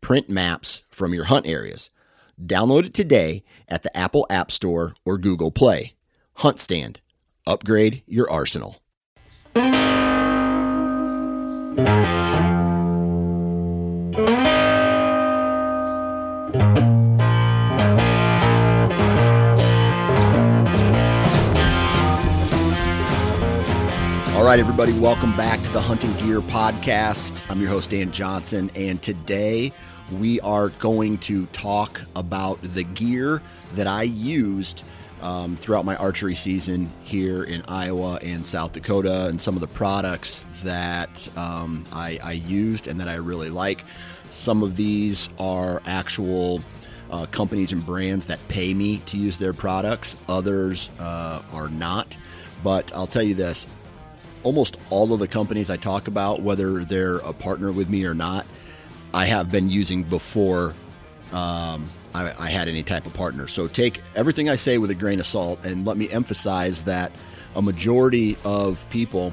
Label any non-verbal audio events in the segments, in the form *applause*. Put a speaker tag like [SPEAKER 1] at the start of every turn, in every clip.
[SPEAKER 1] print maps from your hunt areas. Download it today at the Apple App Store or Google Play. Hunt Stand. Upgrade your arsenal. All right, everybody, welcome back to the Hunting Gear Podcast. I'm your host, Dan Johnson, and today we are going to talk about the gear that I used um, throughout my archery season here in Iowa and South Dakota, and some of the products that um, I, I, used and that I really like. Some of these are actual uh, companies and brands that pay me to use their products, others uh, are not. But I'll tell you this almost all of the companies I talk about, whether they're a partner with me or not, I have been using before um, I, I, had any type of partner. So take everything I say with a grain of salt, and let me emphasize that a majority of people,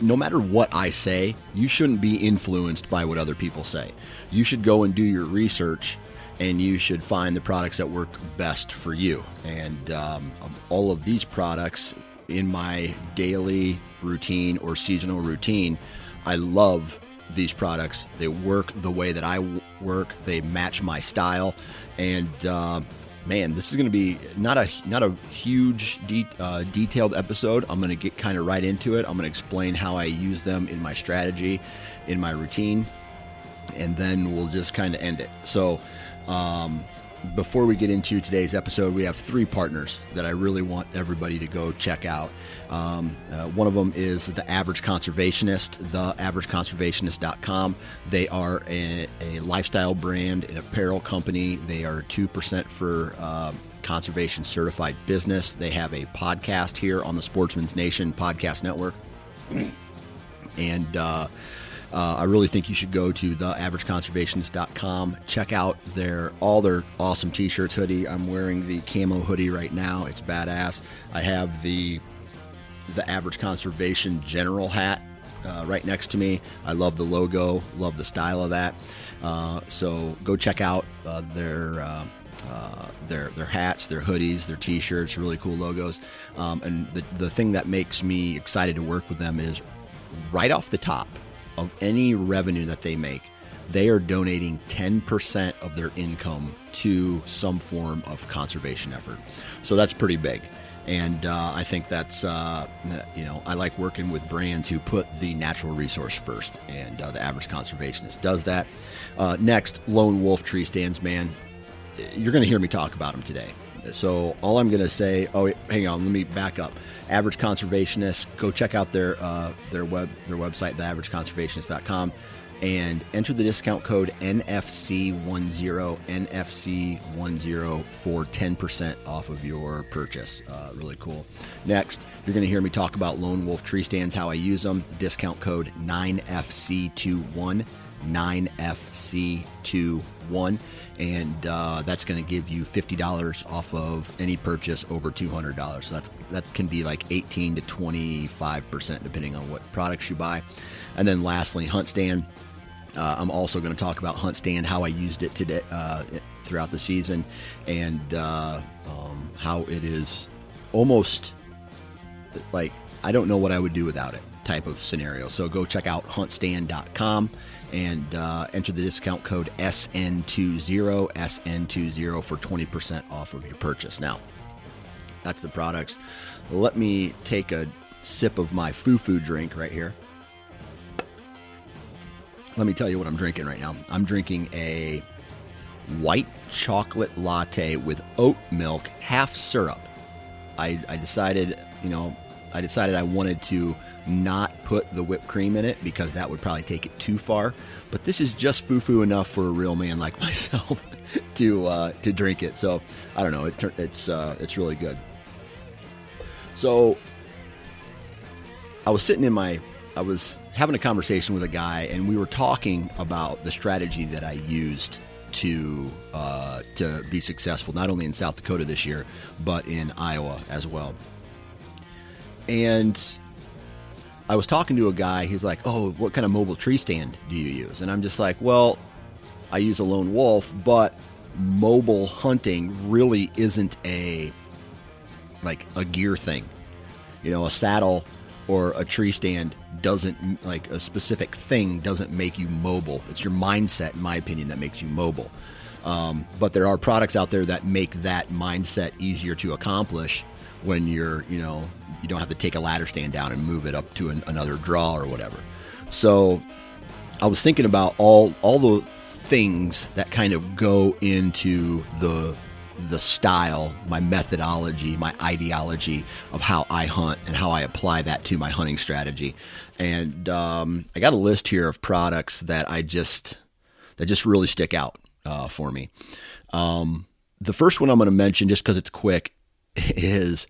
[SPEAKER 1] no matter what I say, you shouldn't be influenced by what other people say. You should go and do your research. And you should find the products that work best for you. And um, all of these products in my daily routine or seasonal routine. I love these products. They work the way that I work. They match my style, and uh, man, this is going to be not a not a huge de- uh, detailed episode. I'm going to get kind of right into it. I'm going to explain how I use them in my strategy, in my routine, and then we'll just kind of end it. So. Um, before we get into today's episode, we have three partners that I really want everybody to go check out. Um, uh, one of them is the Average Conservationist, theaverageconservationist.com. They are a, a lifestyle brand, an apparel company. They are 2% for uh, conservation certified business. They have a podcast here on the Sportsman's Nation Podcast Network. *clears throat* And, uh, uh, I really think you should go to theaverageconservationist.com. Check out their all their awesome t-shirts, hoodie. I'm wearing the camo hoodie right now. It's badass. I have the the average conservation general hat uh, right next to me. I love the logo, love the style of that. Uh, so go check out uh, their. Uh, uh, their their hats, their hoodies, their T-shirts, really cool logos. Um, and the the thing that makes me excited to work with them is right off the top, of any revenue that they make, they are donating 10% of their income to some form of conservation effort. So that's pretty big. And uh, I think that's, uh, you know, I like working with brands who put the natural resource first, and uh, the average conservationist does that. Uh, next, Lone Wolf Tree Stands, man. You're going to hear me talk about them today. So all I'm going to say, oh, hang on, let me back up. Average Conservationist, go check out their uh, their web their website, theaverageconservationist.com, and enter the discount code NFC10 NFC10 for 10% off of your purchase. Uh, really cool. Next, you're going to hear me talk about Lone Wolf tree stands, how I use them. Discount code 9FC21 9FC21, and uh, that's going to give you $50 off of any purchase over $200. So that's, that can be like 18 to 25%, depending on what products you buy. And then lastly, Hunt Stand. Uh, I'm also going to talk about Hunt Stand, how I used it today uh, throughout the season, and uh, um, how it is almost like I don't know what I would do without it type of scenario. So go check out huntstand.com and uh, enter the discount code SN20, SN20 for 20% off of your purchase. Now, that's the products. Let me take a sip of my foo-foo drink right here. Let me tell you what I'm drinking right now. I'm drinking a white chocolate latte with oat milk, half syrup. I, I decided, you know, I decided I wanted to not put the whipped cream in it because that would probably take it too far. But this is just foo-foo enough for a real man like *laughs* myself to uh, to drink it. So I don't know. It, it's uh, it's really good. So I was sitting in my I was having a conversation with a guy, and we were talking about the strategy that I used to uh, to be successful, not only in South Dakota this year, but in Iowa as well. And I was talking to a guy. He's like, "Oh, what kind of mobile tree stand do you use?" And I'm just like, "Well, I use a lone wolf, but mobile hunting really isn't a like a gear thing. You know, a saddle or a tree stand doesn't like a specific thing doesn't make you mobile. It's your mindset, in my opinion, that makes you mobile. Um, but there are products out there that make that mindset easier to accomplish when you're, you know, you don't have to take a ladder stand down and move it up to an, another draw or whatever. So I was thinking about all all the things that kind of go into the the style, my methodology, my ideology of how I hunt and how I apply that to my hunting strategy. And um, I got a list here of products that I just that just really stick out uh, for me. Um, the first one I'm going to mention, just because it's quick, *laughs* is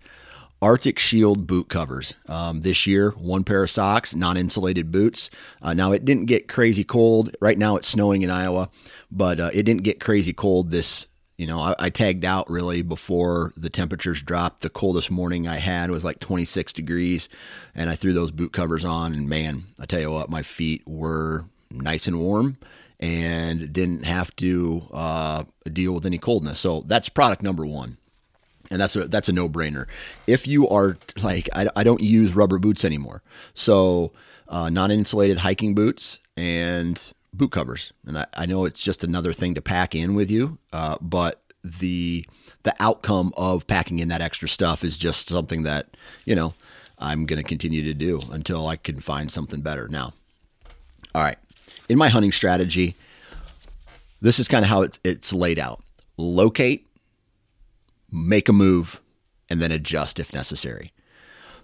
[SPEAKER 1] Arctic Shield boot covers. Um, this year, one pair of socks, non insulated boots. Uh, now, it didn't get crazy cold. Right now, it's snowing in Iowa, but uh, it didn't get crazy cold this. You know, I, I, tagged out really before the temperatures dropped. The coldest morning I had was like 26 degrees, and I threw those boot covers on. And man, I tell you what, my feet were nice and warm and didn't have to uh, deal with any coldness. So that's product number one and that's a that's a no brainer. If you are like I, I don't use rubber boots anymore, so uh, non insulated hiking boots and boot covers, and I, I, know it's just another thing to pack in with you, uh, but the the outcome of packing in that extra stuff is just something that you know I'm going to continue to do until I can find something better. Now, all right, in my hunting strategy, this is kind of how it's, it's laid out: locate make a move, and then adjust if necessary.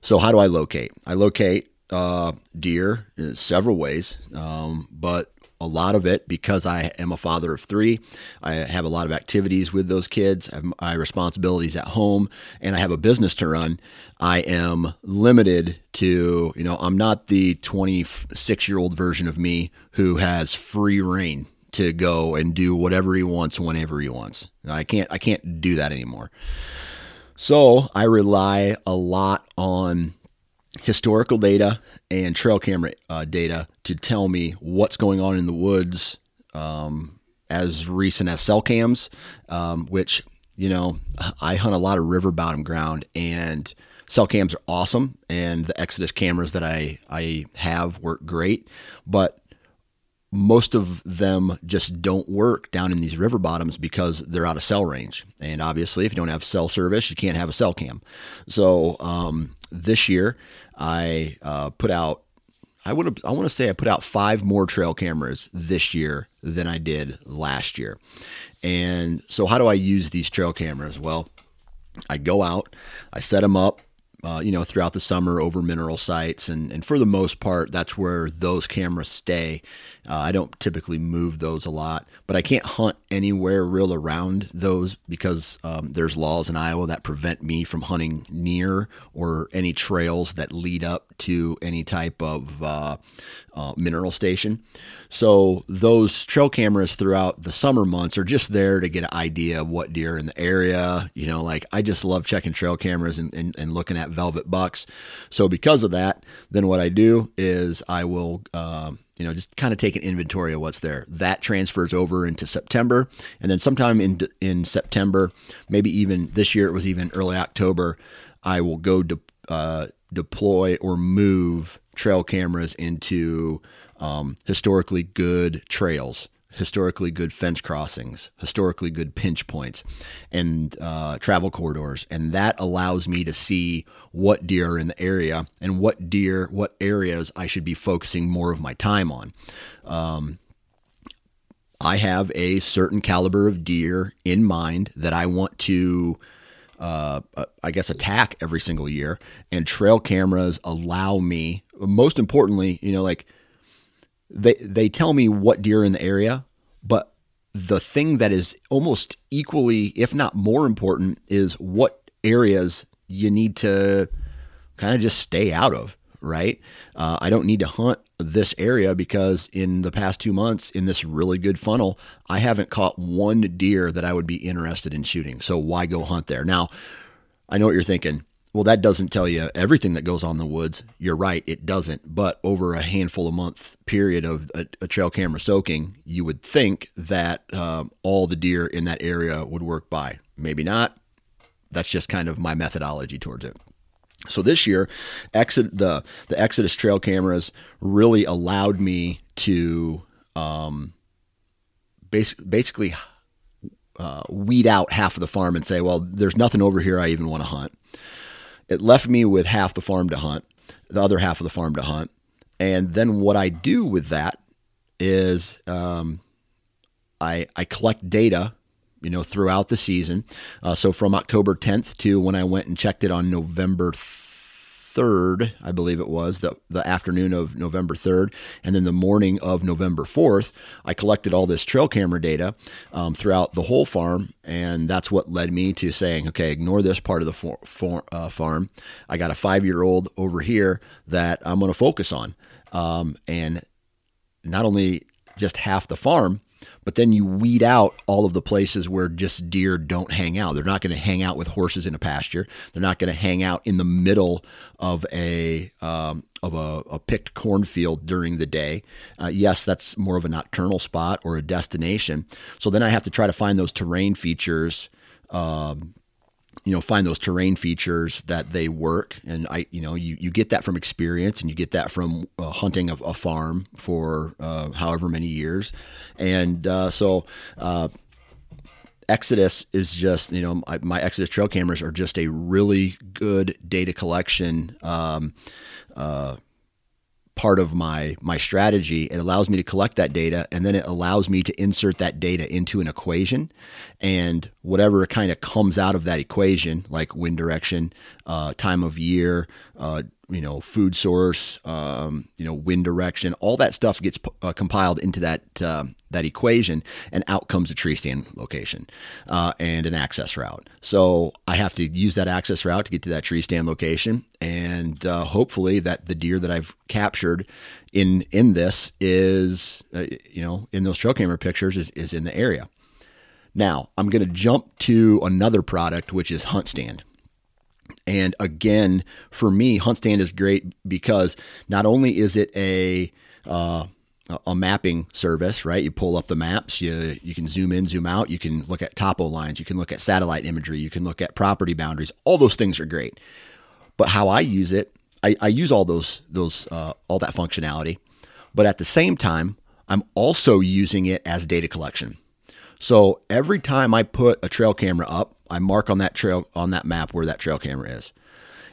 [SPEAKER 1] So, how do I locate? I locate uh, deer in several ways, um, but a lot of it because I am a father of three. I have a lot of activities with those kids. I have my responsibilities at home, and I have a business to run. I am limited to, you know, I'm not the 26 year old version of me who has free rein to go and do whatever he wants whenever he wants. I can't I can't do that anymore. So I rely a lot on historical data and trail camera uh, data to tell me what's going on in the woods um, as recent as cell cams, um, which you know I hunt a lot of river bottom ground and cell cams are awesome and the Exodus cameras that I I have work great, but most of them just don't work down in these river bottoms because they're out of cell range. And obviously, if you don't have cell service, you can't have a cell cam. So um, this year, I uh, put out. I would I want to say I put out five more trail cameras this year than I did last year. And so how do I use these trail cameras? Well, I go out, I set them up, uh, you know, throughout the summer over mineral sites. And, and for the most part, that's where those cameras stay. Uh, I don't typically move those a lot, but I can't hunt anywhere real around those because um, there's laws in Iowa that prevent me from hunting near or any trails that lead up to any type of uh, uh, mineral station. So those trail cameras throughout the summer months are just there to get an idea of what deer in the area. You know, like I just love checking trail cameras and, and, and looking at velvet bucks. So because of that, then what I do is I will. Um, you know, just kind of take an inventory of what's there. That transfers over into September, and then sometime in in September, maybe even this year, it was even early October. I will go to uh, deploy or move trail cameras into um, historically good trails, historically good fence crossings, historically good pinch points, and uh, travel corridors. And that allows me to see what deer are in the area and what deer, what areas I should be focusing more of my time on. Um, I have a certain caliber of deer in mind that I want to uh, uh, I guess, attack every single year. And trail cameras allow me, most importantly, you know, like they they tell me what deer in the area, but the thing that is almost equally, if not more important, is what areas you need to kind of just stay out of. Right? Uh, I don't need to hunt this area because in the past two months in this really good funnel, I haven't caught one deer that I would be interested in shooting. So why go hunt there? Now, I know what you're thinking. Well, that doesn't tell you everything that goes on in the woods. You're right, it doesn't. But over a handful of month period of a, a trail camera soaking, you would think that um, all the deer in that area would work by. Maybe not. That's just kind of my methodology towards it. So this year, exit the the Exodus trail cameras really allowed me to um, bas- basically uh, weed out half of the farm and say, well, there's nothing over here I even want to hunt. It left me with half the farm to hunt, the other half of the farm to hunt, and then what I do with that is um, I I collect data you know, throughout the season. Uh, so from October 10th to when I went and checked it on November 3rd, I believe it was, the, the afternoon of November 3rd, and then the morning of November 4th, I collected all this trail camera data um, throughout the whole farm. And that's what led me to saying, okay, ignore this part of the for, for, uh, farm. I got a five year old over here that I'm going to focus on. Um, and not only just half the farm, but then you weed out all of the places where just deer don't hang out. They're not going to hang out with horses in a pasture. They're not going to hang out in the middle of a um, of a, a, picked cornfield during the day. Uh, yes, that's more of a nocturnal spot or a destination. So then I have to try to find those terrain features um, you know find those terrain features that they work. And i you know you, you get that from experience and you get that from uh, hunting a, a, farm for uh, however many years. And uh, so uh, exodus is just you know my, my, exodus trail cameras are just a really good data collection um, uh, part of my my strategy. It allows me to collect that data, and then it allows me to insert that data into an equation, and whatever kind of comes out of that equation, like wind direction, uh, time of year, uh, you know, food source, um, you know, wind direction, all that stuff gets uh, compiled into that uh, that equation, and out comes a tree stand location uh, and an access route. So I have to use that access route to get to that tree stand location, and uh, hopefully that the deer that I've captured in in this is, uh, you know, in those trail camera pictures is is in the area. Now I'm going to jump to another product, which is Hunt Stand. And again, for me, HuntStand is great because not only is it a uh, a mapping service, right? You pull up the maps, you you can zoom in, zoom out, you can look at topo lines, you can look at satellite imagery, you can look at property boundaries. All those things are great. But how I use it, I, I use all those those uh, all that functionality, but at the same time, I'm also using it as data collection. So every time I put a trail camera up, I mark on that trail on that map where that trail camera is,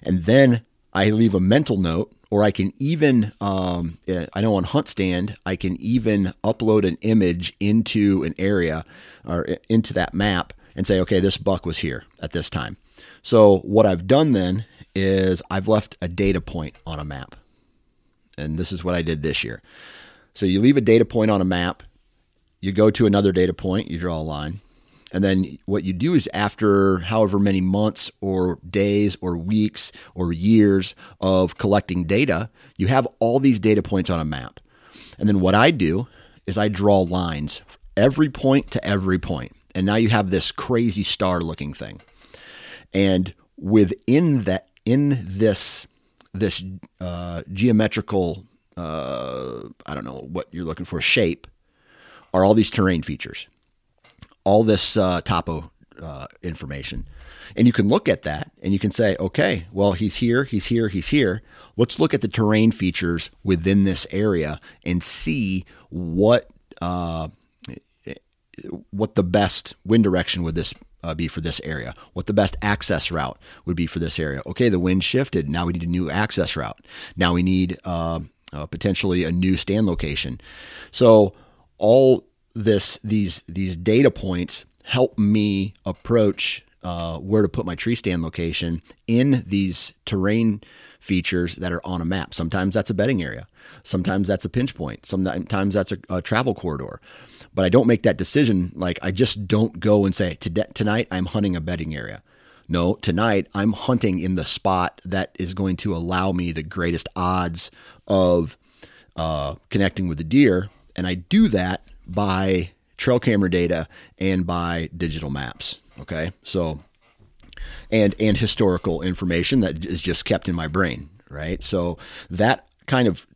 [SPEAKER 1] and then I leave a mental note, or I can even um, I know on Hunt Stand I can even upload an image into an area or into that map and say, okay, this buck was here at this time. So what I've done then is I've left a data point on a map. And this is what I did this year. So you leave a data point on a map, you go to another data point, you draw a line. And then what you do is after however many months or days or weeks or years of collecting data, you have all these data points on a map. And then what I do is I draw lines every point to every point. And now you have this crazy star looking thing. And within that in this this uh, geometrical uh, I don't know what you're looking for shape are all these terrain features all this uh, topo uh, information. And you can look at that and you can say, okay, well, he's here, he's here, he's here. Let's look at the terrain features within this area and see what uh, what the best wind direction would this uh, be for this area, what the best access route would be for this area. Okay, the wind shifted. Now we need a new access route. Now we need uh, uh, potentially a new stand location. So all this these these data points help me approach uh, where to put my tree stand location in these terrain features that are on a map. Sometimes that's a bedding area. Sometimes that's a pinch point. Sometimes that's a, a travel corridor. But I don't make that decision. Like I just don't go and say tonight I'm hunting a bedding area. No, tonight I'm hunting in the spot that is going to allow me the greatest odds of uh, connecting with the deer. And I do that by trail camera data and by digital maps. Okay. So, and, and historical information that is just kept in my brain. Right. So that kind of,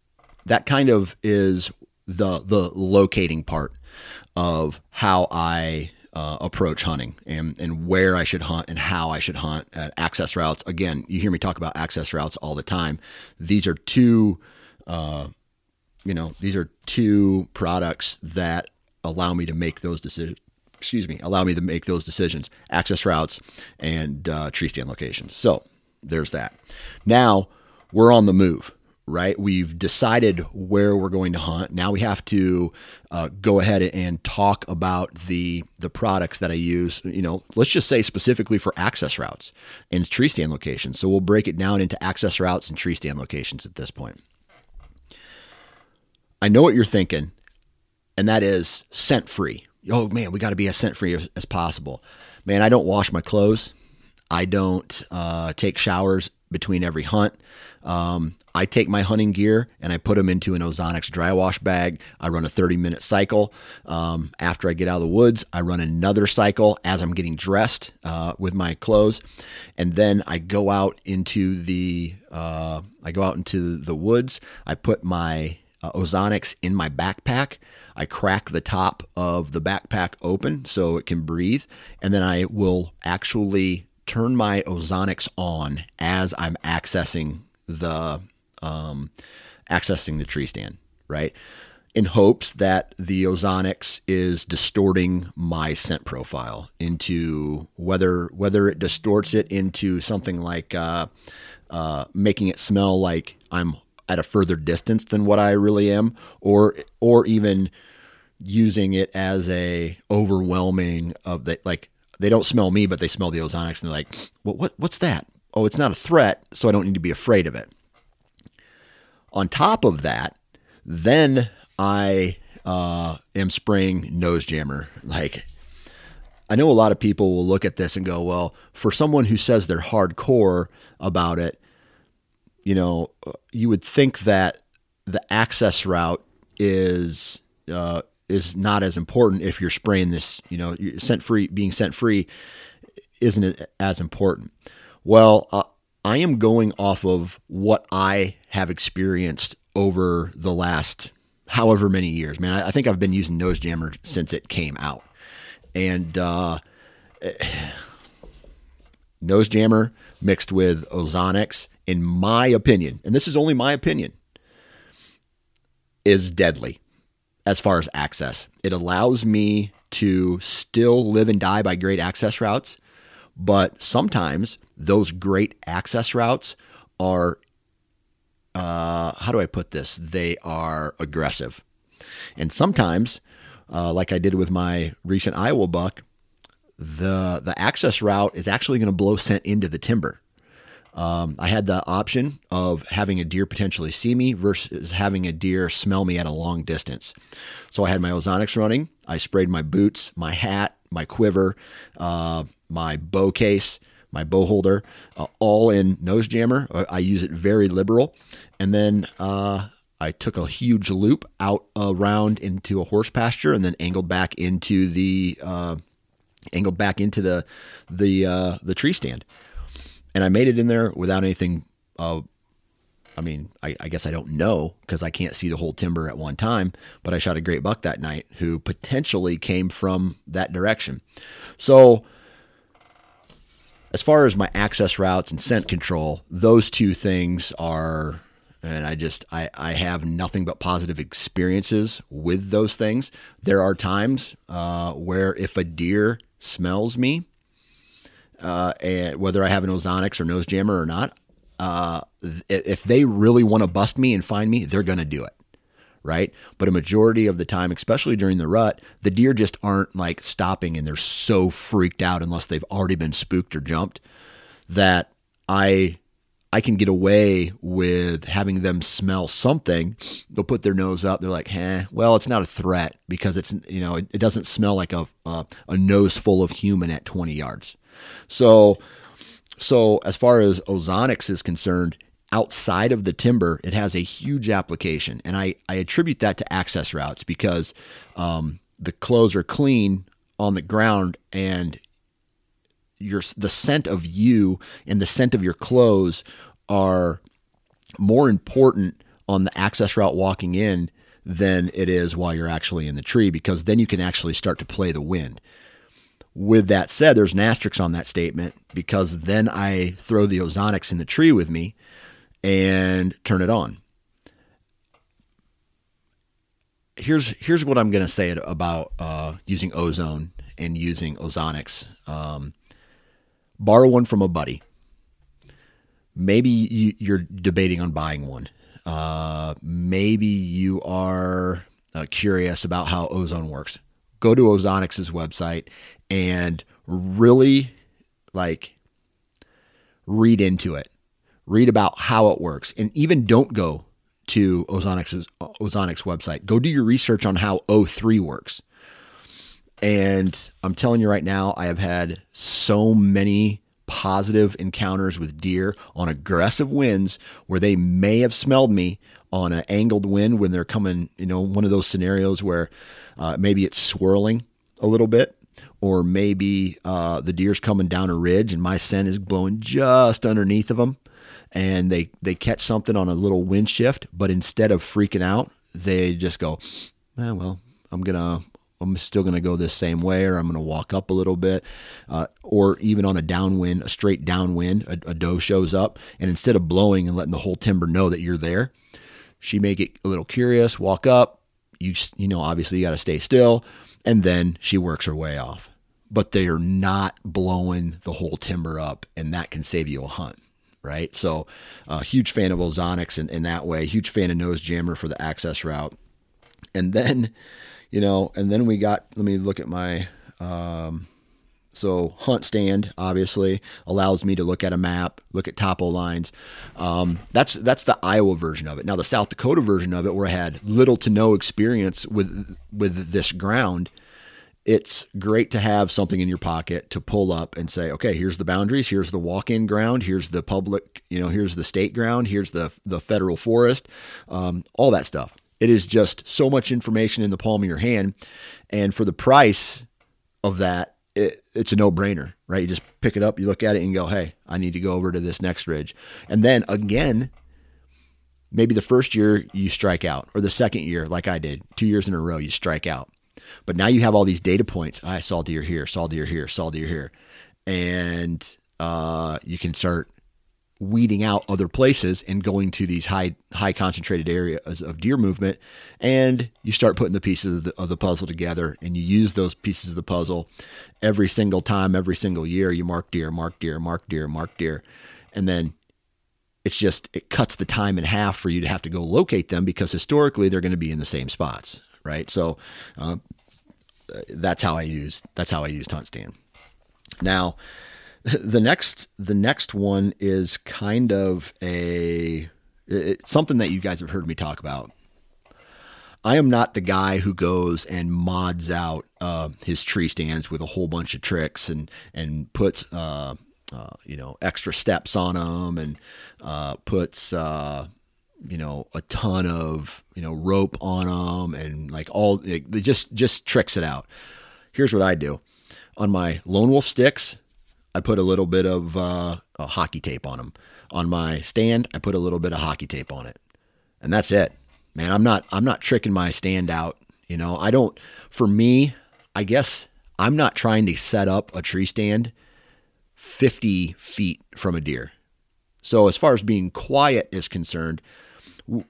[SPEAKER 1] that kind of is the, the locating part of how I uh, approach hunting and, and where I should hunt and how I should hunt. Access routes. Again, you hear me talk about access routes all the time. These are two uh, you know, these are two products that allow me to make those decisions. Excuse me, allow me to make those decisions: access routes and uh, tree stand locations. So there's that. Now we're on the move, right? We've decided where we're going to hunt. Now we have to uh, go ahead and talk about the the products that I use. You know, let's just say specifically for access routes and tree stand locations. So we'll break it down into access routes and tree stand locations at this point. I know what you're thinking, and that is scent free. Oh man, we got to be as scent free as, as, possible. Man, I don't wash my clothes. I don't uh, take showers between every hunt. Um, I take my hunting gear and I put them into an Ozonics dry wash bag. I run a 30 minute cycle. Um, after I get out of the woods, I run another cycle as I'm getting dressed uh, with my clothes, and then I go out into the uh, I go out into the woods. I put my uh, Ozonics in my backpack. I crack the top of the backpack open so it can breathe, and then I will actually turn my Ozonics on as I'm accessing the um, accessing the tree stand, right? In hopes that the Ozonics is distorting my scent profile into whether whether it distorts it into something like uh, uh, making it smell like I'm at a further distance than what I really am, or or even using it as a overwhelming of the like they don't smell me, but they smell the ozonics and they're like, well, what what's that? Oh, it's not a threat, so I don't need to be afraid of it. On top of that, then I uh, am spraying nose jammer. Like, I know a lot of people will look at this and go, well, for someone who says they're hardcore about it, you know, you would think that the access route is uh, is not as important if you're spraying this. You know, scent free being scent free isn't as important. Well, uh, I am going off of what I have experienced over the last however many years. Man, I, I think I've been using Nose Jammer since it came out, and uh, *sighs* Nose Jammer mixed with Ozonics in my opinion, and this is only my opinion, is deadly as far as access. It allows me to still live and die by great access routes, but sometimes those great access routes are, uh, how do I put this? They are aggressive. And sometimes, uh, like I did with my recent Iowa buck, the the access route is actually going to blow scent into the timber. Um, I had the option of having a deer potentially see me versus having a deer smell me at a long distance. So I had my Ozonics running. I sprayed my boots, my hat, my quiver, uh, my bow case, my bow holder, uh, all in nose jammer. I use it very liberal. And then uh, I took a huge loop out around into a horse pasture and then angled back into the uh, angled back into the the uh, the tree stand and I made it in there without anything. Uh, I mean, I, I, guess I don't know because I can't see the whole timber at one time, but I shot a great buck that night who potentially came from that direction. So, as far as my access routes and scent control, those two things are, and I just, I, I have nothing but positive experiences with those things. There are times uh, where if a deer smells me, uh, and whether I have an Ozonics or nose jammer or not, uh, if they really want to bust me and find me, they're going to do it. Right. But a majority of the time, especially during the rut, the deer just aren't like stopping and they're so freaked out unless they've already been spooked or jumped that I I can get away with having them smell something. They'll put their nose up. They're like, "Eh, well, it's not a threat because it's you know it, it doesn't smell like a, a a nose full of human at 20 yards." So, so as far as ozonics is concerned, outside of the timber, it has a huge application, and I I attribute that to access routes because um, the clothes are clean on the ground and your the scent of you and the scent of your clothes are more important on the access route walking in than it is while you're actually in the tree because then you can actually start to play the wind. With that said, there's an asterisk on that statement because then I throw the ozonics in the tree with me and turn it on. Here's here's what I'm going to say about uh, using ozone and using ozonics. Um, borrow one from a buddy. Maybe you, are debating on buying one. Uh, maybe you are uh, curious about how ozone works. Go to Ozonics' website and really like read into it. Read about how it works. And even don't go to Ozonics' Ozonics website. Go do your research on how O3 works. And I'm telling you right now, I have had so many positive encounters with deer on aggressive winds where they may have smelled me on an angled wind when they're coming, you know, one of those scenarios where uh, maybe it's swirling a little bit or maybe uh, the deer's coming down a ridge and my scent is blowing just underneath of them and they they catch something on a little wind shift but instead of freaking out they just go eh, well i'm gonna i'm still gonna go this same way or i'm gonna walk up a little bit uh, or even on a downwind a straight downwind a, a doe shows up and instead of blowing and letting the whole timber know that you're there she may get a little curious walk up you you know obviously you got to stay still and then she works her way off but they are not blowing the whole timber up, and that can save you a hunt. Right. So, a uh, huge fan of Ozonics in, in that way, huge fan of Nose Jammer for the access route. And then, you know, and then we got, let me look at my, um, so hunt stand obviously allows me to look at a map, look at topo lines. Um, that's that's the Iowa version of it. Now the South Dakota version of it, where I had little to no experience with with this ground, it's great to have something in your pocket to pull up and say, okay, here's the boundaries, here's the walk-in ground, here's the public, you know, here's the state ground, here's the the federal forest, um, all that stuff. It is just so much information in the palm of your hand, and for the price of that, it, it's a no-brainer, right? You just pick it up, you look at it, and go, hey, I need to go over to this next ridge, and then again. Maybe the first year you strike out, or the second year, like I did, two years in a row, you strike out but now you have all these data points. I saw deer here, saw deer here, saw deer here. And uh, you can start weeding out other places and going to these high high concentrated areas of deer movement and you start putting the pieces of the, of the, puzzle together and you use those pieces of the puzzle every single time every single year you mark deer mark deer mark deer mark deer and then it's just it cuts the time in half for you to have to go locate them because historically they're going to be in the same spots right? So uh, that's how I use that's how I use hunt stand. Now, the next the next one is kind of a something that you guys have heard me talk about. I am not the guy who goes and mods out uh, his tree stands with a whole bunch of tricks and and puts uh, uh, you know extra steps on them and uh, puts uh, you know a ton of you know rope on them and like all it, just just tricks it out. Here's what I do on my lone wolf sticks. I put a little bit of uh, hockey tape on them. On my stand, I put a little bit of hockey tape on it, and that's it. Man, I'm not I'm not tricking my stand out. You know, I don't. For me, I guess I'm not trying to set up a tree stand 50 feet from a deer. So as far as being quiet is concerned,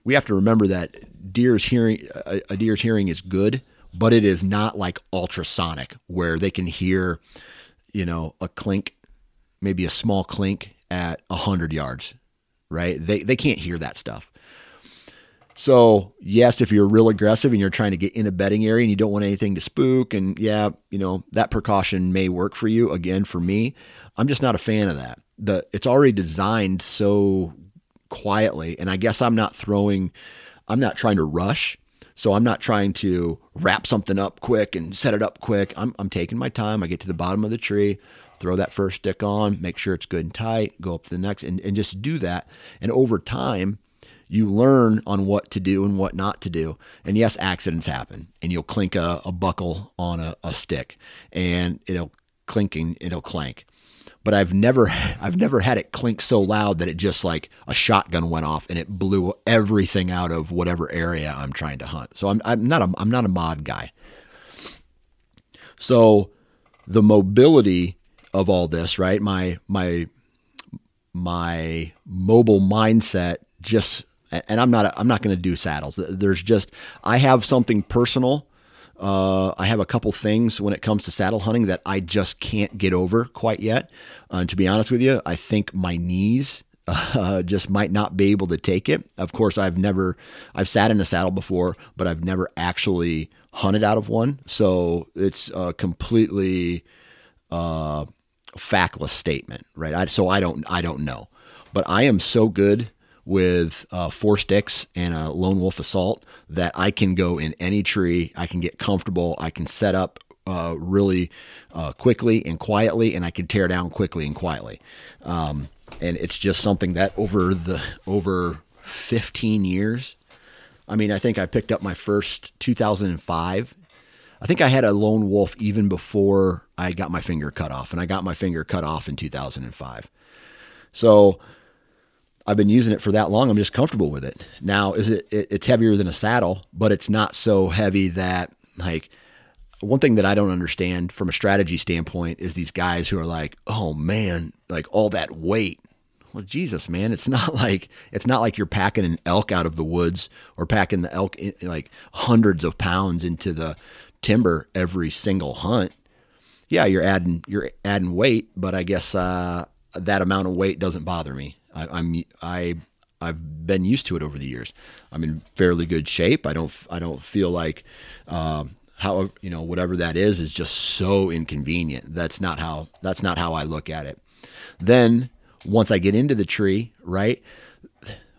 [SPEAKER 1] we have to remember that deer's hearing a deer's hearing is good, but it is not like ultrasonic where they can hear, you know, a clink, maybe a small clink at 100 yards, right? They they can't hear that stuff. So, yes, if you're real aggressive and you're trying to get in a bedding area and you don't want anything to spook, and yeah, you know, that precaution may work for you. Again, for me, I'm just not a fan of that. The it's already designed so quietly, and I guess I'm not throwing, I'm not trying to rush. So I'm not trying to wrap something up quick and set it up quick. I'm, I'm taking my time. I get to the bottom of the tree, throw that first stick on, make sure it's good and tight, go up to the next, and, and just do that. And over time, you learn on what to do and what not to do. And yes, accidents happen, and you'll clink a, a buckle on a, a, stick, and it'll clinking, it'll clank. But I've never, I've never had it clink so loud that it just like a shotgun went off and it blew everything out of whatever area I'm trying to hunt. So I'm, I'm not a, I'm not a mod guy. So the mobility of all this, right? My my my mobile mindset just and I'm not I'm not going to do saddles. There's just I have something personal. Uh, I have a couple things when it comes to saddle hunting that I just can't get over quite yet. Uh, and to be honest with you, I think my knees *laughs* uh, just might not be able to take it. Of course, I've never I've sat in a saddle before, but I've never actually hunted out of one. So it's a completely uh, factless statement, right? I, so I don't I don't know, but I am so good with uh, four sticks and a lone wolf assault that I can go in any tree. I can get comfortable. I can set up uh, really uh, quickly and quietly, and I can tear down quickly and quietly. Um, and it's just something that over the over 15 years, I mean, I think I picked up my first 2005. I think I had a lone wolf even before I got my finger cut off, and I got my finger cut off in 2005. So I've been using it for that long. I'm just comfortable with it. Now, is it, it, it's heavier than a saddle, but it's not so heavy that like one thing that I don't understand from a strategy standpoint is these guys who are like, "Oh man, like all that weight." Well, Jesus, man, it's *laughs* not like it's not like you're packing an elk out of the woods or packing the elk in, like hundreds of pounds into the timber every single hunt. Yeah, you're adding you're adding weight, but I guess uh, that amount of weight doesn't bother me. I, am I I've been used to it over the years. I'm in fairly good shape. I don't I don't feel like uh, how you know whatever that is is just so inconvenient. That's not how that's not how I look at it. Then once I get into the tree, right?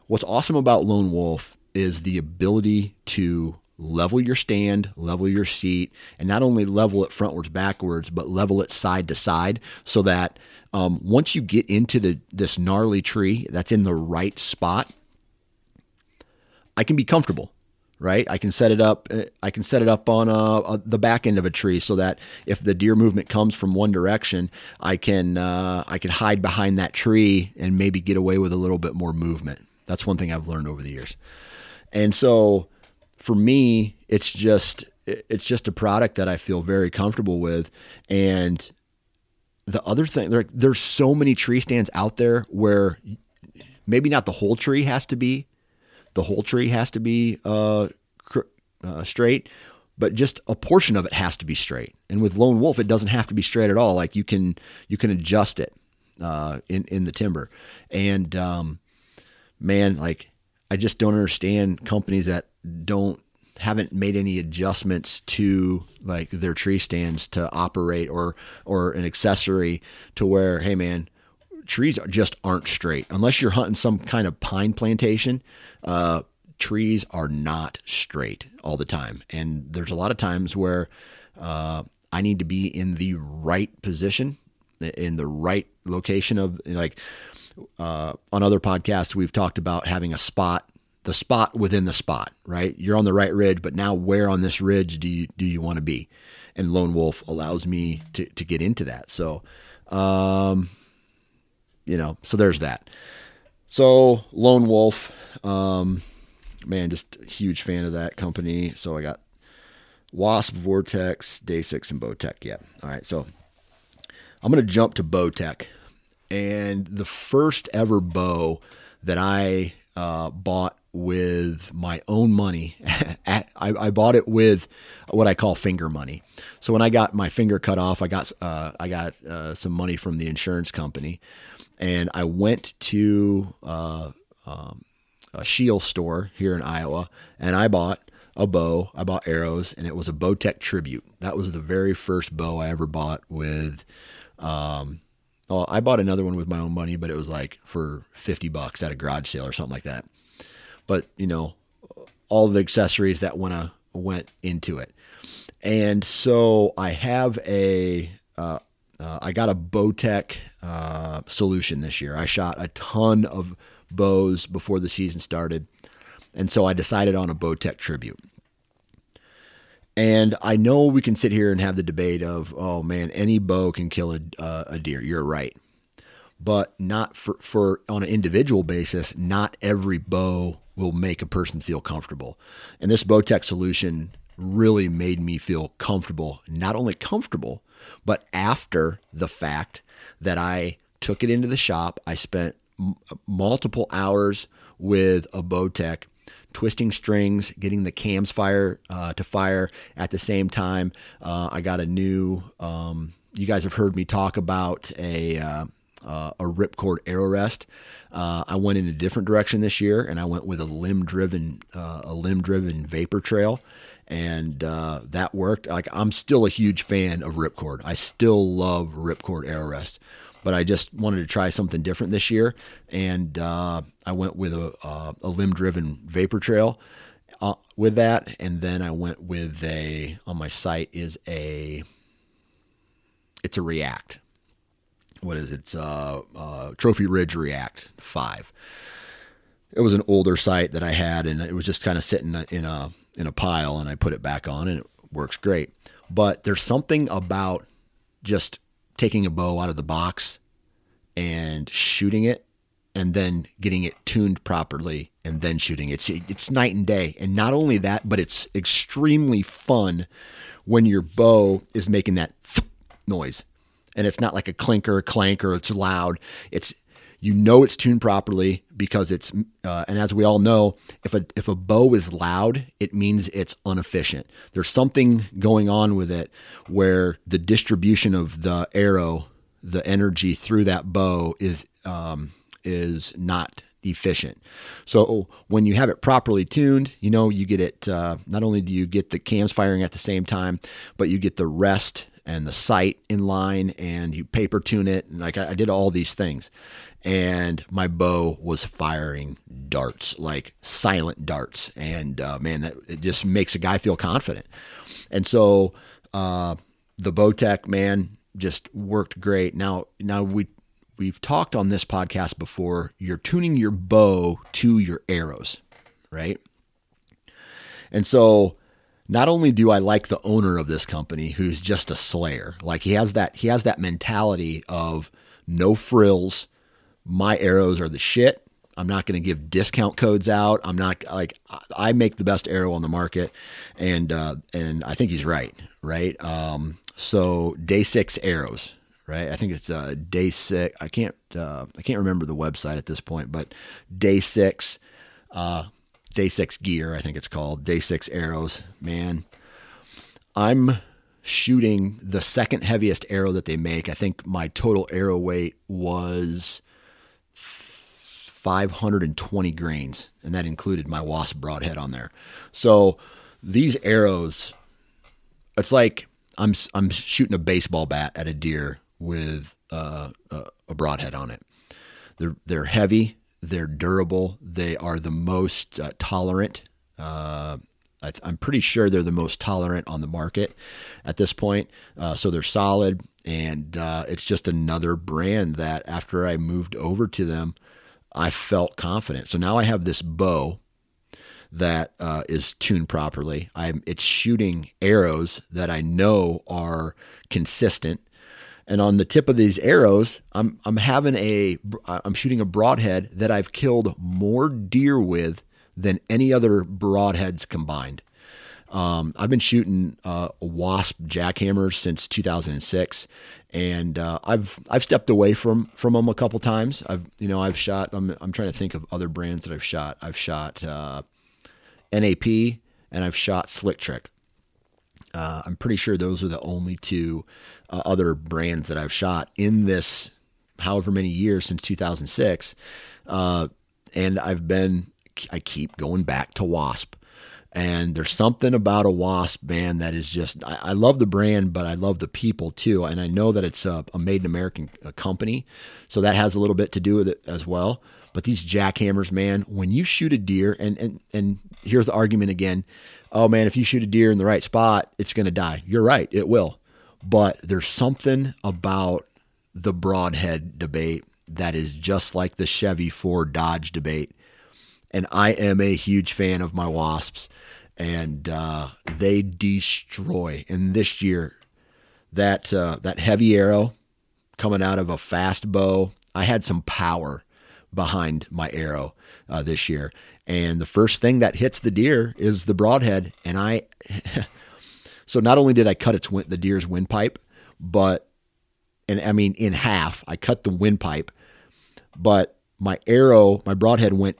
[SPEAKER 1] What's awesome about Lone Wolf is the ability to level your stand, level your seat, and not only level it frontwards, backwards, but level it side to side so that um, once you get into the this gnarly tree that's in the right spot, I can be comfortable, right? I can set it up. Uh, I can set it up on uh, uh, the back end of a tree so that if the deer movement comes from one direction, I can uh, I can hide behind that tree and maybe get away with a little bit more movement. That's one thing I've learned over the years, and so for me, it's just it's just a product that I feel very comfortable with. And the other thing, there, there's so many tree stands out there where maybe not the whole tree has to be, the whole tree has to be uh, uh, straight, but just a portion of it has to be straight. And with lone wolf, it doesn't have to be straight at all. Like you can you can adjust it uh, in in the timber. And um, man, like I just don't understand companies that don't haven't made any adjustments to like their tree stands to operate or or an accessory to where hey man trees just aren't straight. Unless you're hunting some kind of pine plantation uh, trees are not straight all the time. And there's a lot of times where uh, i need to be in the right position in the right location of like uh, on other podcasts we've talked about having a spot the spot within the spot, right? You're on the right ridge, but now where on this ridge do you do you want to be? And Lone Wolf allows me to to get into that. So, um, you know, so there's that. So Lone Wolf, um, man, just huge fan of that company. So I got Wasp, Vortex, Day6, and Bowtech. Yeah. All right. So I'm to jump to Bowtech. And the first ever bow that I uh, bought with my own money. *laughs* I, I, bought it with what I call finger money. So when I got my finger cut off, I got uh, I got uh, some money from the insurance company, and I went to uh, um, a Scheels store here in Iowa, and I bought a bow. I bought arrows, and it was a Bowtech Tribute. That was the very first bow I ever bought with. Um, well, I bought another one with my own money, but it was like for fifty bucks at a garage sale or something like that but you know, all the accessories that went uh, went into it. And so I have a uh, uh, I got a Bowtech uh, solution this year. I shot a ton of bows before the season started, and so I decided on a Bowtech tribute. And I know we can sit here and have the debate of, oh man, any bow can kill a, uh, a deer. You're right, but not for for on an individual basis. Not every bow will make a person feel comfortable. And this Bowtech solution really made me feel comfortable, not only comfortable, but after the fact that I took it into the shop, I spent m- multiple hours with a Bowtech twisting strings, getting the cams fire uh, to fire at the same time. Uh, I got a new. Um, you guys have heard me talk about a uh, uh a ripcord arrow rest. Uh, I went in a different direction this year, and I went with a limb driven uh, a limb driven vapor trail, and uh, that worked. Like I'm still a huge fan of Ripcord. I still love Ripcord Arrow Rest, but I just wanted to try something different this year, and uh, I went with a, a, a limb driven vapor trail. Uh, with that, and then I went with a on my sight is a it's a React what is it? It's uh, uh, Trophy Ridge React 5. It was an older sight that I had, and it was just kind of sitting in a in a pile, and I put it back on, and it works great. But there's something about just taking a bow out of the box and shooting it, and then getting it tuned properly, and then shooting it. It's it's night and day. And not only that, but it's extremely fun when your bow is making that noise and it's not like a clink or a clank or it's loud. It's you know it's tuned properly because it's uh, and as we all know, if a if a bow is loud, it means it's inefficient. There's something going on with it where the distribution of the arrow, the energy through that bow is um, is not efficient. So when you have it properly tuned, you know you get it. Uh, not only do you get the cams firing at the same time, but you get the rest and the sight in line and you paper tune it and like I, I did all these things and my bow was firing darts like silent darts. And uh, man that it just makes a guy feel confident. And so uh, the Bowtech man just worked great. Now now we we've talked on this podcast before. You're tuning your bow to your arrows right? And so not only do I like the owner of this company who's just a slayer, like he has that he has that mentality of no frills. My arrows are the shit. I'm not going to give discount codes out. I'm not like I make the best arrow on the market, and uh, and I think he's right. Right. Um, so day six arrows. Right. I think it's uh, day six. I can't uh, I can't remember the website at this point, but day six. Uh, Day Six Gear, I think it's called. Day Six Arrows. Man, I'm shooting the second heaviest arrow that they make. I think my total arrow weight was 520 grains, and that included my wasp broadhead on there. So these arrows, it's like I'm I'm shooting a baseball bat at a deer with uh, a broadhead on it. They're they're heavy, they're durable, they are the most uh, tolerant. Uh, I am pretty sure they're the most tolerant on the market at this point. Uh, so they're solid, and uh, it's just another brand that after I moved over to them, I felt confident. So now I have this bow that uh, is tuned properly. I'm it's shooting arrows that I know are consistent. And on the tip of these arrows, I'm I'm having a I'm shooting a broadhead that I've killed more deer with than any other broadheads combined. Um, I've been shooting uh, wasp jackhammers since 2006, and uh, I've I've stepped away from from them a couple times. I've you know I've shot. I'm I'm trying to think of other brands that I've shot. I've shot uh, NAP, and I've shot Slick Trick. Uh, I'm pretty sure those are the only two uh, other brands that I've shot in this however many years since 2006. Uh, and I've been, I keep going back to Wasp. And there's something about a Wasp band that is just, I, I love the brand, but I love the people too. And I know that it's a, a made in American uh, company. So that has a little bit to do with it as well. But these jackhammers, man, when you shoot a deer, and, and, and here's the argument again oh man, if you shoot a deer in the right spot, it's going to die. You're right, it will. But there's something about the broadhead debate that is just like the Chevy Ford Dodge debate. And I am a huge fan of my Wasps, and uh, they destroy. And this year, that uh, that heavy arrow coming out of a fast bow, I had some power behind my arrow uh, this year, and the first thing that hits the deer is the broadhead. And I, *laughs* so not only did I cut its the deer's windpipe, but, and I mean in half, I cut the windpipe, but my arrow, my broadhead went.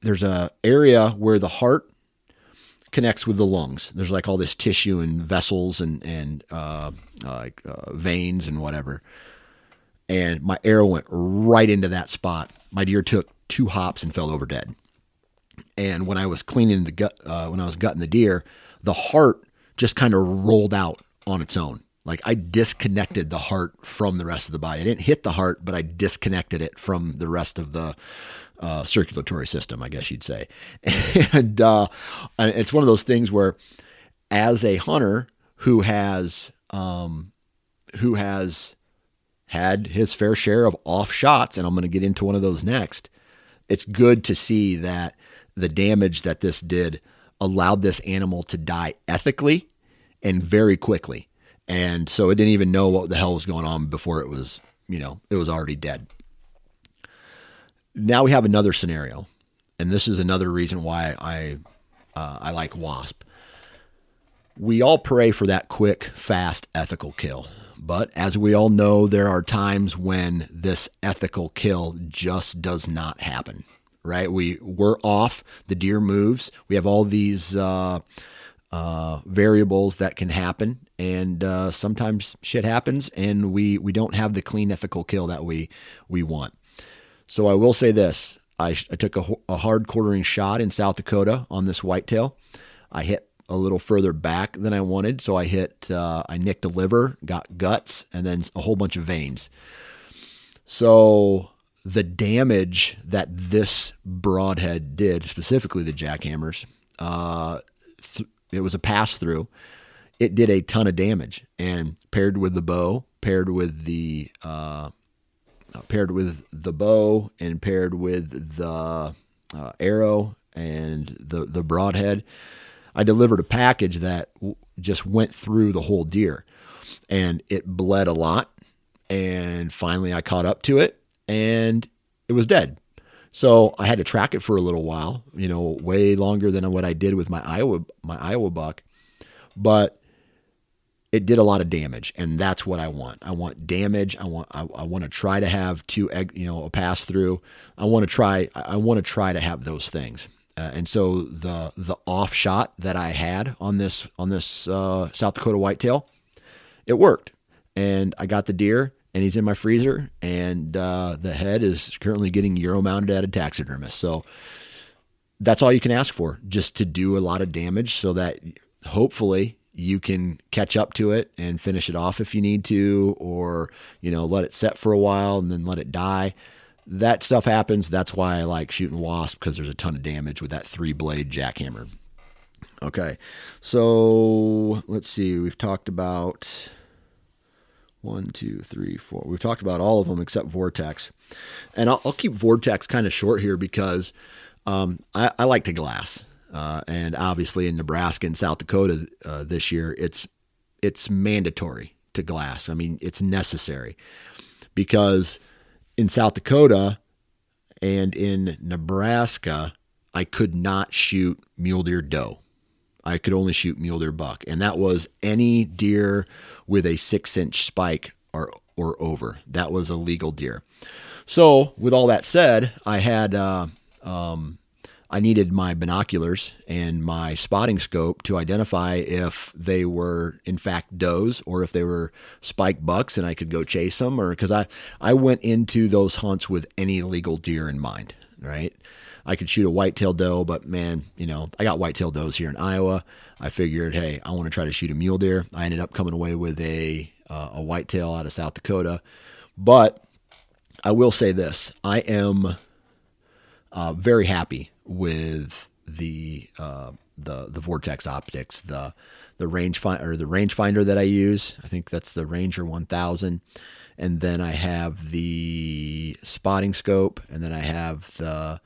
[SPEAKER 1] There's a area where the heart connects with the lungs. There's like all this tissue and vessels and and uh, uh, uh, veins and whatever. And my arrow went right into that spot. My deer took two hops and fell over dead. And when I was cleaning the gut, uh, when I was gutting the deer, the heart just kind of rolled out on its own. Like I disconnected the heart from the rest of the body. I didn't hit the heart, but I disconnected it from the rest of the uh, circulatory system, I guess you'd say. *laughs* And, uh, it's one of those things where, as a hunter who has um, who has had his fair share of off shots, and I'm going to get into one of those next. It's good to see that the damage that this did allowed this animal to die ethically and very quickly. And so it didn't even know what the hell was going on before it was, you know, it was already dead. Now we have another scenario, and this is another reason why I uh, I like wasp. We all pray for that quick, fast, ethical kill. But as we all know, there are times when this ethical kill just does not happen right? We we're off. The deer moves. We have all these uh, uh, variables that can happen, and uh, sometimes shit happens, and we we don't have the clean ethical kill that we we want. So I will say this: I, I took a, a hard quartering shot in South Dakota on this whitetail. I hit a little further back than I wanted, so I hit uh, I nicked a liver, got guts, and then a whole bunch of veins. So the damage that this broadhead did, specifically the jackhammers, uh, th- it was a pass through. It did a ton of damage, and paired with the bow, paired with the uh, uh paired with the bow, and paired with the uh, arrow and the the broadhead, I delivered a package that w- just went through the whole deer, and it bled a lot. And finally, I caught up to it and it was dead. So I had to track it for a little while, you know, way longer than what I did with my Iowa my Iowa buck. But it did a lot of damage, and that's what I want. I want damage. I want I, I want to try to have two egg, you know, a pass through. I want to try I want to try to have those things. Uh, and so the the off shot that I had on this on this uh, South Dakota whitetail, it worked, and I got the deer and he's in my freezer. And uh, the head is currently getting euro mounted at a taxidermist. So that's all you can ask for, just to do a lot of damage so that hopefully you can catch up to it and finish it off if you need to, or, you know, let it set for a while and then let it die. That stuff happens. That's why I like shooting wasp because there's a ton of damage with that three blade jackhammer. Okay, so let's see. We've talked about one, two, three, four. We've talked about all of them except Vortex. And I'll, I'll keep Vortex kind of short here because um, I, I, like to glass. Uh, and obviously in Nebraska and South Dakota uh, this year, it's it's mandatory to glass. I mean, it's necessary because in South Dakota and in Nebraska, I could not shoot mule deer doe. I could only shoot mule deer buck, and that was any deer with a six inch spike or or over. That was a legal deer. So, with all that said, I had uh, um, I needed my binoculars and my spotting scope to identify if they were in fact does or if they were spike bucks and I could go chase them or because I, I went into those hunts with any legal deer in mind, right? I could shoot a whitetail doe, but man, you know, I got whitetail does here in Iowa. I figured, hey, I want to try to shoot a mule deer. I ended up coming away with a uh, a whitetail out of South Dakota, but I will say this: I am uh, very happy with the uh, the the vortex optics, the the range finder or the rangefinder that I use. I think that's the Ranger 1000, and then I have the spotting scope, and then I have the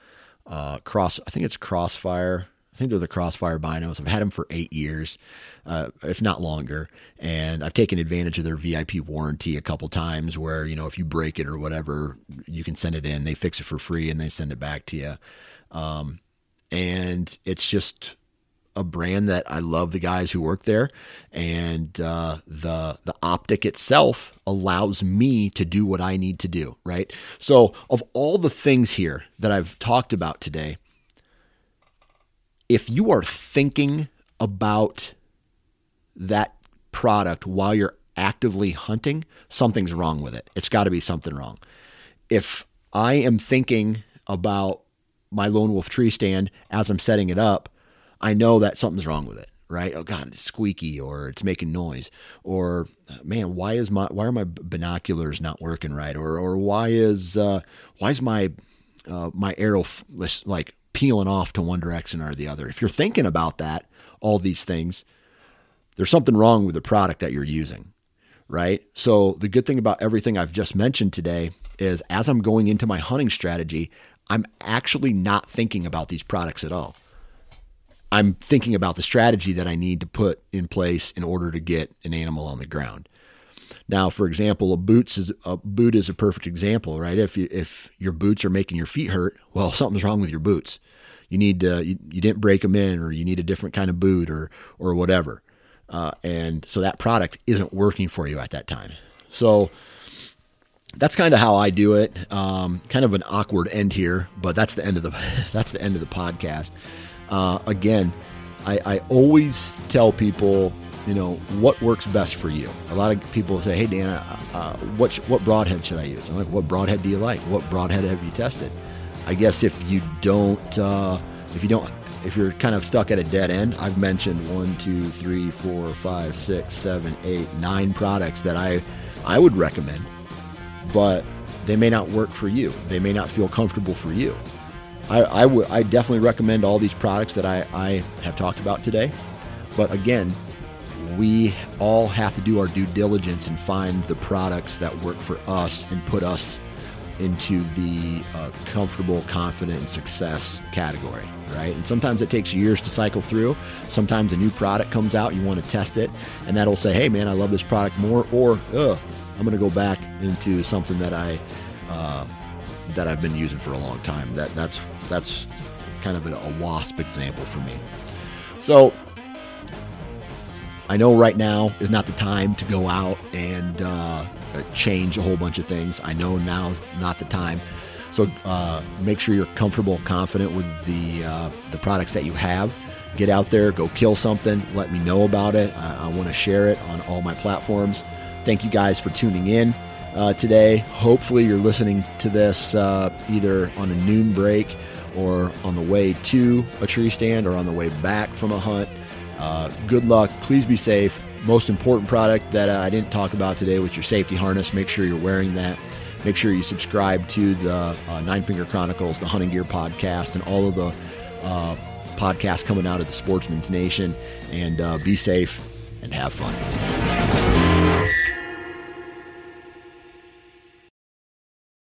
[SPEAKER 1] uh, cross. I think it's Crossfire. I think they're the Crossfire binos. I've had them for eight years, uh, if not longer, and I've taken advantage of their VIP warranty a couple times. Where you know if you break it or whatever, you can send it in. They fix it for free and they send it back to you. Um, and it's just a brand that I love the guys who work there, and uh, the the optic itself allows me to do what I need to do. Right. So, of all the things here that I've talked about today, if you are thinking about that product while you're actively hunting, something's wrong with it. It's got to be something wrong. If I am thinking about my lone wolf tree stand as I'm setting it up, I know that something's wrong with it, right? Oh God, it's squeaky or it's making noise, or man, why is my why are my binoculars not working right, or or why is uh, why is my uh, my arrow like peeling off to one direction or the other? If you're thinking about that, all these things, there's something wrong with the product that you're using, right? So the good thing about everything I've just mentioned today is as I'm going into my hunting strategy, I'm actually not thinking about these products at all. I'm thinking about the strategy that I need to put in place in order to get an animal on the ground. Now, for example, a boots is a boot is a perfect example, right? If you, if your boots are making your feet hurt, well, *laughs* something's wrong with your boots. You need to, you, you didn't break them in, or you need a different kind of boot, or or whatever. Uh, and so that product isn't working for you at that time. So that's kind of how I do it. Um, kind of an awkward end here, but that's the end of the *laughs* that's the end of the podcast. Uh, again, I, I, always tell people, you know, what works best for you. A lot of people say, "Hey, Dan, uh, uh, what what broadhead should I use?" I'm like, "What broadhead do you like? What broadhead have you tested?" I guess if you don't, uh, if you don't, if you're kind of stuck at a dead end, I've mentioned one, two, three, four, five, six, seven, eight, nine products that I I would recommend but they may not work for you. They may not feel comfortable for you. I, I would I definitely recommend all these products that I, I have talked about today. But again, we all have to do our due diligence and find the products that work for us and put us into the uh, comfortable, confident, and success category, right? And sometimes it takes years to cycle through. Sometimes a new product comes out, you want to test it, and that'll say, hey, man, I love this product more, or, ugh, I'm going to go back into something that I uh, that I've been using for a long time. That that's that's kind of a, a wasp example for me. So I know right now is not the time to go out and uh, change a whole bunch of things. I know now is not the time. So uh, make sure you're comfortable, confident with the uh, the products that you have. Get out there, go kill something. Let me know about it. I, I want to share it on all my platforms. Thank you guys for tuning in uh, today. Hopefully, you're listening to this uh, either on a noon break or on the way to a tree stand or on the way back from a hunt. Uh, good luck. Please be safe. Most important product that uh, I didn't talk about today was your safety harness. Make sure you're wearing that. Make sure you subscribe to the uh, Nine Finger Chronicles, the Hunting Gear podcast, and all of the uh, podcasts coming out of the Sportsman's Nation. And uh, be safe and have fun.